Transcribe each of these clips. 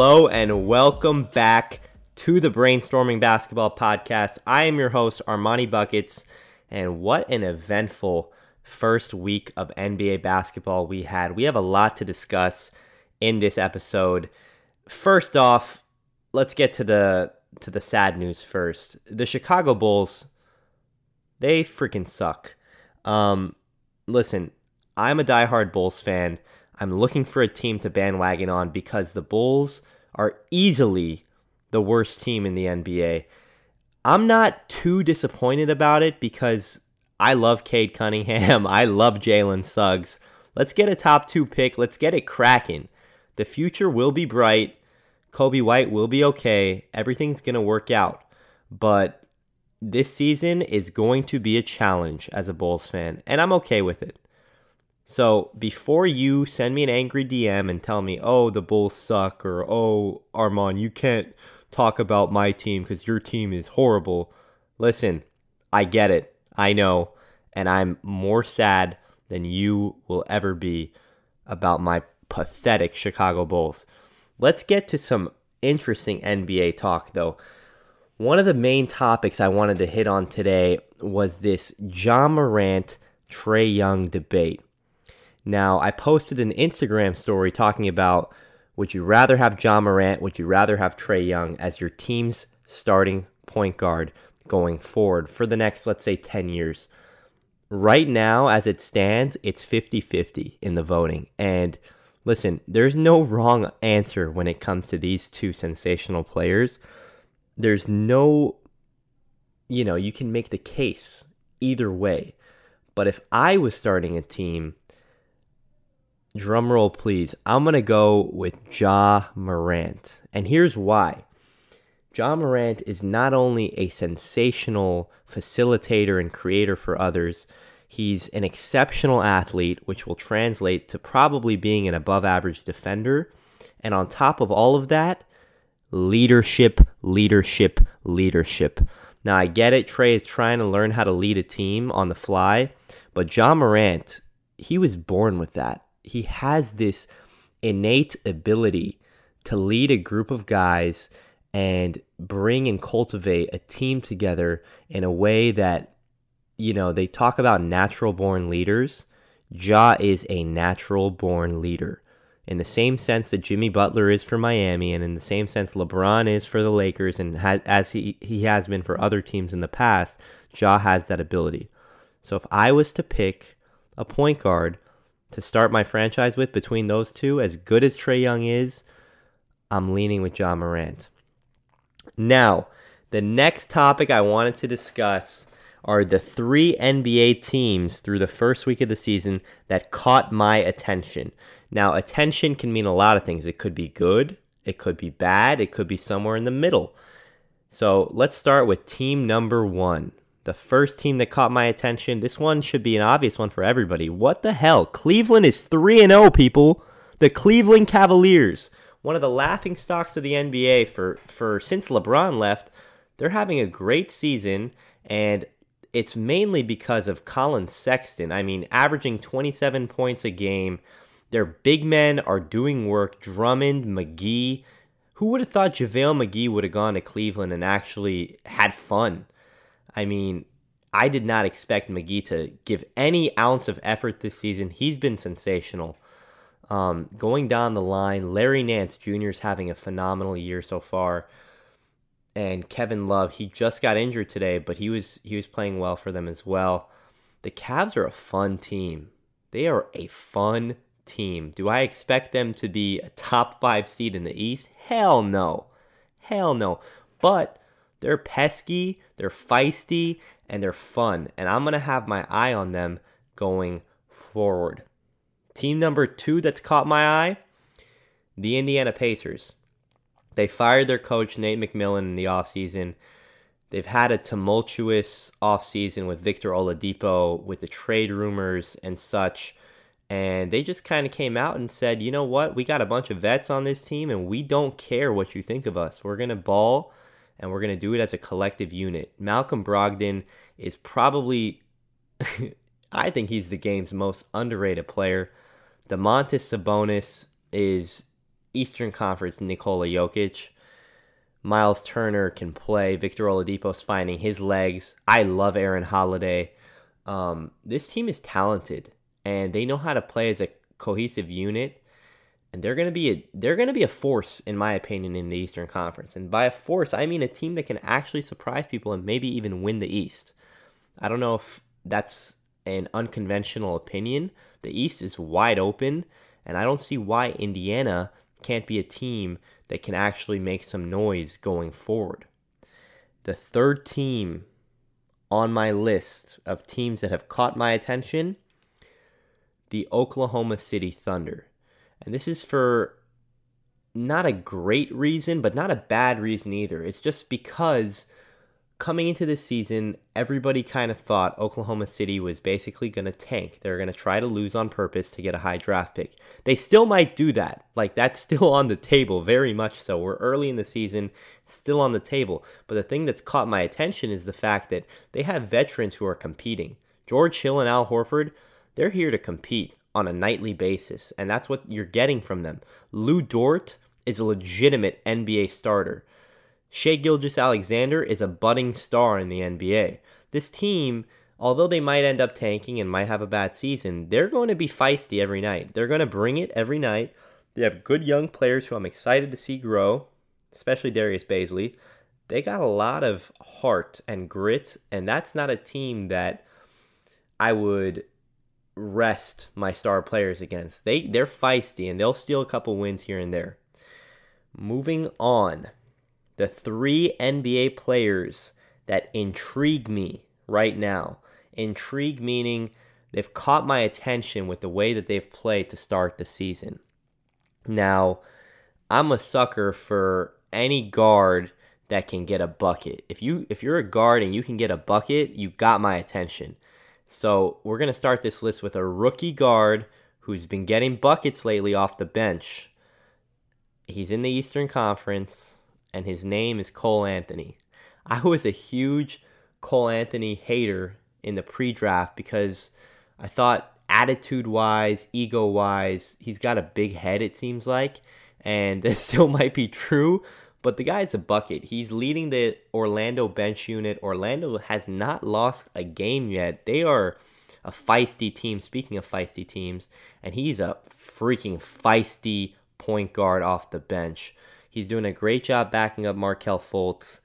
Hello and welcome back to the Brainstorming Basketball Podcast. I am your host, Armani Buckets, and what an eventful first week of NBA basketball we had. We have a lot to discuss in this episode. First off, let's get to the to the sad news first. The Chicago Bulls, they freaking suck. Um, listen, I'm a diehard Bulls fan. I'm looking for a team to bandwagon on because the Bulls are easily the worst team in the NBA. I'm not too disappointed about it because I love Cade Cunningham. I love Jalen Suggs. Let's get a top two pick. Let's get it cracking. The future will be bright. Coby White will be okay. Everything's going to work out. But this season is going to be a challenge as a Bulls fan, and I'm okay with it. So before you send me an angry DM and tell me, oh, the Bulls suck, or oh, Armand, you can't talk about my team because your team is horrible. Listen, I get it. I know. And I'm more sad than you will ever be about my pathetic Chicago Bulls. Let's get to some interesting NBA talk, though. One of the main topics I wanted to hit on today was this Ja Morant Trae Young debate. Now, I posted an Instagram story talking about would you rather have Ja Morant, would you rather have Trae Young as your team's starting point guard going forward for the next, let's say, 10 years? Right now, as it stands, it's 50 50 in the voting. And listen, there's no wrong answer when it comes to these two sensational players. There's no, you know, you can make the case either way. But if I was starting a team, drum roll please, I'm going to go with Ja Morant. And here's why. Ja Morant is not only a sensational facilitator and creator for others, he's an exceptional athlete, which will translate to probably being an above average defender. And on top of all of that, leadership, leadership, leadership. Now, I get it. Trae is trying to learn how to lead a team on the fly, but Ja Morant, he was born with that he has this innate ability to lead a group of guys and bring and cultivate a team together in a way that you know they talk about natural born leaders. Ja is a natural born leader. In the same sense that jimmy butler is for miami and in the same sense lebron is for the lakers and has, as he, he has been for other teams in the past ja has that ability. So if i was to pick a point guard to start my franchise with between those two, as good as Trae Young is, I'm leaning with Ja Morant. Now, the next topic I wanted to discuss are the three NBA teams through the first week of the season that caught my attention. Now, attention can mean a lot of things. It could be good, it could be bad, it could be somewhere in the middle. So let's start with team number one the first team that caught my attention. This one should be an obvious one for everybody. What the hell? Cleveland is 3 and 0, people. The Cleveland Cavaliers, one of the laughing stocks of the NBA for for since LeBron left. They're having a great season and it's mainly because of Collin Sexton. I mean, averaging 27 points a game. Their big men are doing work. Drummond, McGee. Who would have thought JaVale McGee would have gone to Cleveland and actually had fun? I mean, I did not expect McGee to give any ounce of effort this season. He's been sensational. Um, going down the line, Larry Nance Jr. is having a phenomenal year so far, and Kevin Love he just got injured today, but he was he was playing well for them as well. The Cavs are a fun team. They are a fun team. Do I expect them to be a top five seed in the East? Hell no, hell no. But they're pesky, they're feisty, and they're fun. And I'm going to have my eye on them going forward. Team number two that's caught my eye the Indiana Pacers. They fired their coach, Nate McMillan, in the offseason. They've had a tumultuous offseason with Victor Oladipo, with the trade rumors and such. And they just kind of came out and said, you know what? We got a bunch of vets on this team, and we don't care what you think of us. We're going to ball and we're going to do it as a collective unit. Malcolm Brogdon is probably, I think he's the game's most underrated player. Domantas Sabonis is Eastern Conference Nikola Jokic. Miles Turner can play. Victor Oladipo's finding his legs. I love Aaron Holiday. Um, this team is talented and they know how to play as a cohesive unit. And they're gonna be a they're gonna be a force, in my opinion, in the Eastern Conference. And by a force, I mean a team that can actually surprise people and maybe even win the East. I don't know if that's an unconventional opinion. The East is wide open, and I don't see why Indiana can't be a team that can actually make some noise going forward. The third team on my list of teams that have caught my attention the Oklahoma City Thunder. And this is for not a great reason, but not a bad reason either. It's just because coming into this season, everybody kind of thought Oklahoma City was basically going to tank. They're going to try to lose on purpose to get a high draft pick. They still might do that. Like, that's still on the table, very much so. We're early in the season, still on the table. But the thing that's caught my attention is the fact that they have veterans who are competing. George Hill and Al Horford, they're here to compete on a nightly basis, and that's what you're getting from them. Lu Dort is a legitimate NBA starter. Shai Gilgeous-Alexander is a budding star in the NBA. This team, although they might end up tanking and might have a bad season, they're going to be feisty every night. They're going to bring it every night. They have good young players who I'm excited to see grow, especially Darius Bazley. They got a lot of heart and grit, and that's not a team that I would rest my star players against. They they're feisty and they'll steal a couple wins here and there. Moving on, the three NBA players that intrigue me right now. Intrigue meaning they've caught my attention with the way that they've played to start the season. Now, I'm a sucker for any guard that can get a bucket. If you if you're a guard and you can get a bucket, you got my attention. So we're going to start this list with a rookie guard who's been getting buckets lately off the bench. He's in the Eastern Conference, and his name is Cole Anthony. I was a huge Cole Anthony hater in the pre draft because I thought attitude wise, ego wise, he's got a big head, it seems like. And this still might be true, but the guy's a bucket. He's leading the Orlando bench unit. Orlando has not lost a game yet. They are a feisty team. Speaking of feisty teams, and he's a freaking feisty point guard off the bench. He's doing a great job backing up Markelle Fultz.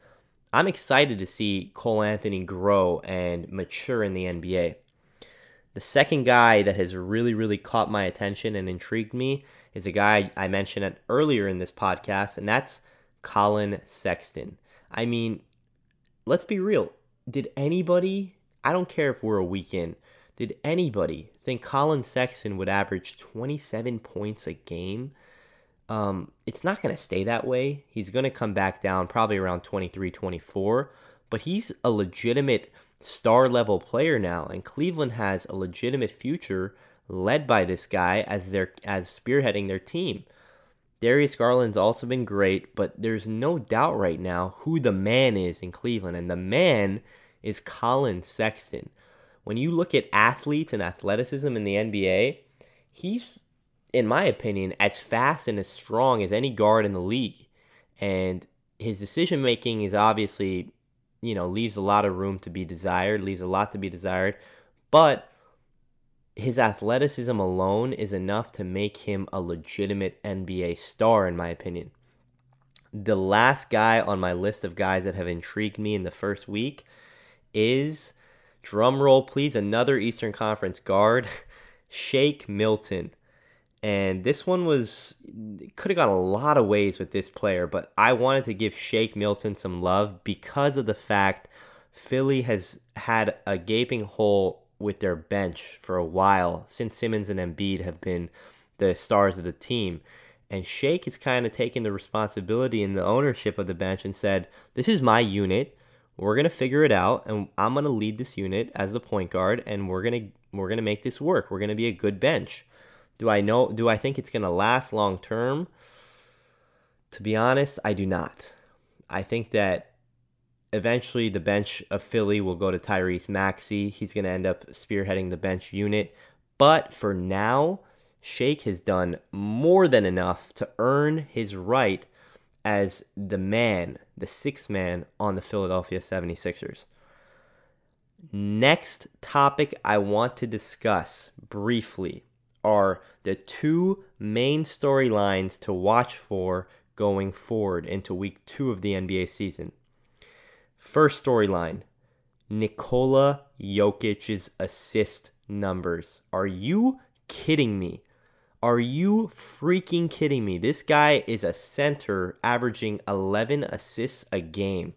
I'm excited to see Cole Anthony grow and mature in the NBA. The second guy that has really, really caught my attention and intrigued me is a guy I mentioned earlier in this podcast, and that's Collin Sexton. I mean, let's be real. Did anybody, I don't care if we're a weekend, did anybody think Collin Sexton would average 27 points a game? Um, it's not going to stay that way. He's going to come back down probably around 23, 24, but he's a legitimate star level player now, and Cleveland has a legitimate future led by this guy as their as spearheading their team. Darius Garland's also been great, but there's no doubt right now who the man is in Cleveland, and the man is Collin Sexton. When you look at athletes and athleticism in the NBA, he's, in my opinion, as fast and as strong as any guard in the league. And his decision making is obviously, you know, leaves a lot of room to be desired, leaves a lot to be desired. But his athleticism alone is enough to make him a legitimate NBA star, in my opinion. The last guy on my list of guys that have intrigued me in the first week is, drumroll please, another Eastern Conference guard, Shake Milton. And this one was, could have gone a lot of ways with this player, but I wanted to give Shake Milton some love because of the fact Philly has had a gaping hole with their bench for a while since Simmons and Embiid have been the stars of the team. And Shake has kind of taken the responsibility and the ownership of the bench and said, This is my unit. We're gonna figure it out, and I'm gonna lead this unit as the point guard, and we're gonna we're gonna make this work. We're gonna be a good bench. Do I know do I think it's gonna last long term? To be honest, I do not. I think that eventually the bench of Philly will go to Tyrese Maxey. He's going to end up spearheading the bench unit. But for now, Shake has done more than enough to earn his right as the man, the sixth man on the Philadelphia 76ers. Next topic I want to discuss briefly are the two main storylines to watch for going forward into week two of the NBA season. First storyline Nikola Jokic's assist numbers. Are you kidding me? Are you freaking kidding me? This guy is a center averaging 11 assists a game.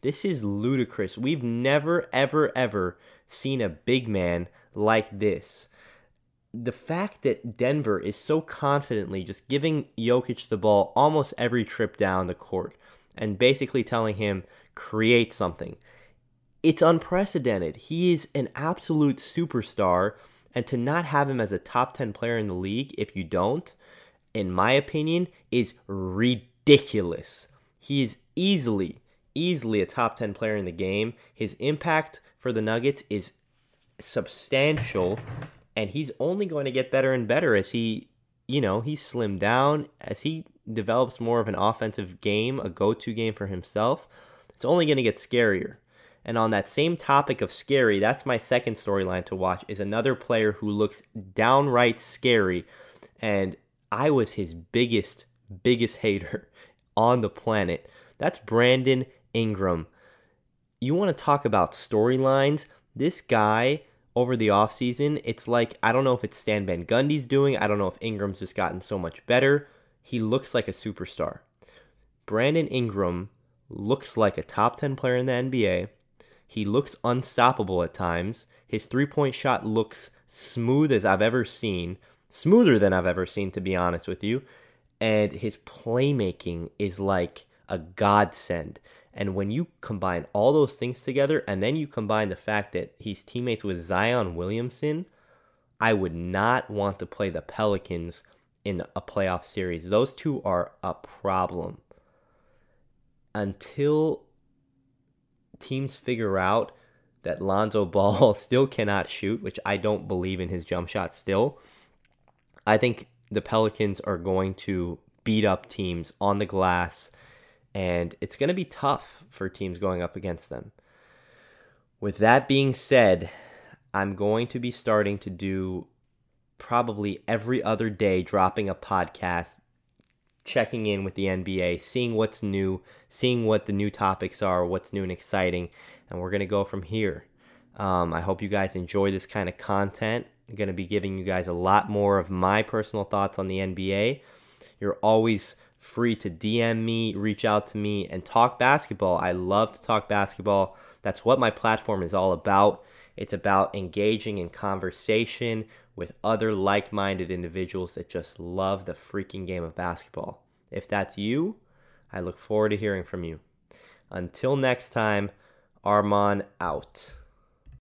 This is ludicrous. We've never, ever, ever seen a big man like this. The fact that Denver is so confidently just giving Jokic the ball almost every trip down the court and basically telling him, create something. It's unprecedented. He is an absolute superstar and to not have him as a top 10 player in the league, if you don't, in my opinion, is ridiculous. He is easily, easily a top 10 player in the game. His impact for the Nuggets is substantial, and he's only going to get better and better as he, you know, he's slimmed down, as he develops more of an offensive game, a go to game for himself. It's only going to get scarier. And on that same topic of scary, that's my second storyline to watch is another player who looks downright scary and I was his biggest biggest hater on the planet. That's Brandon Ingram. You want to talk about storylines? This guy over the offseason, it's like I don't know if it's Stan Van Gundy's doing, I don't know if Ingram's just gotten so much better. He looks like a superstar. Brandon Ingram looks like a top 10 player in the NBA. He looks unstoppable at times. His three point shot looks smooth as I've ever seen, smoother than I've ever seen, to be honest with you. And his playmaking is like a godsend. And when you combine all those things together, and then you combine the fact that he's teammates with Zion Williamson, I would not want to play the Pelicans in a playoff series. Those two are a problem. Until teams figure out that Lonzo Ball still cannot shoot, which I don't believe in his jump shot still, I think the Pelicans are going to beat up teams on the glass, and it's going to be tough for teams going up against them. With that being said, I'm going to be starting to do probably every other day, dropping a podcast checking in with the NBA, seeing what's new, seeing what the new topics are, what's new and exciting, and we're going to go from here. Um, I hope you guys enjoy this kind of content. I'm going to be giving you guys a lot more of my personal thoughts on the NBA. You're always free to DM me, reach out to me, and talk basketball. I love to talk basketball. That's what my platform is all about. It's about engaging in conversation with other like minded individuals that just love the freaking game of basketball. If that's you, I look forward to hearing from you. Until next time, Armon out.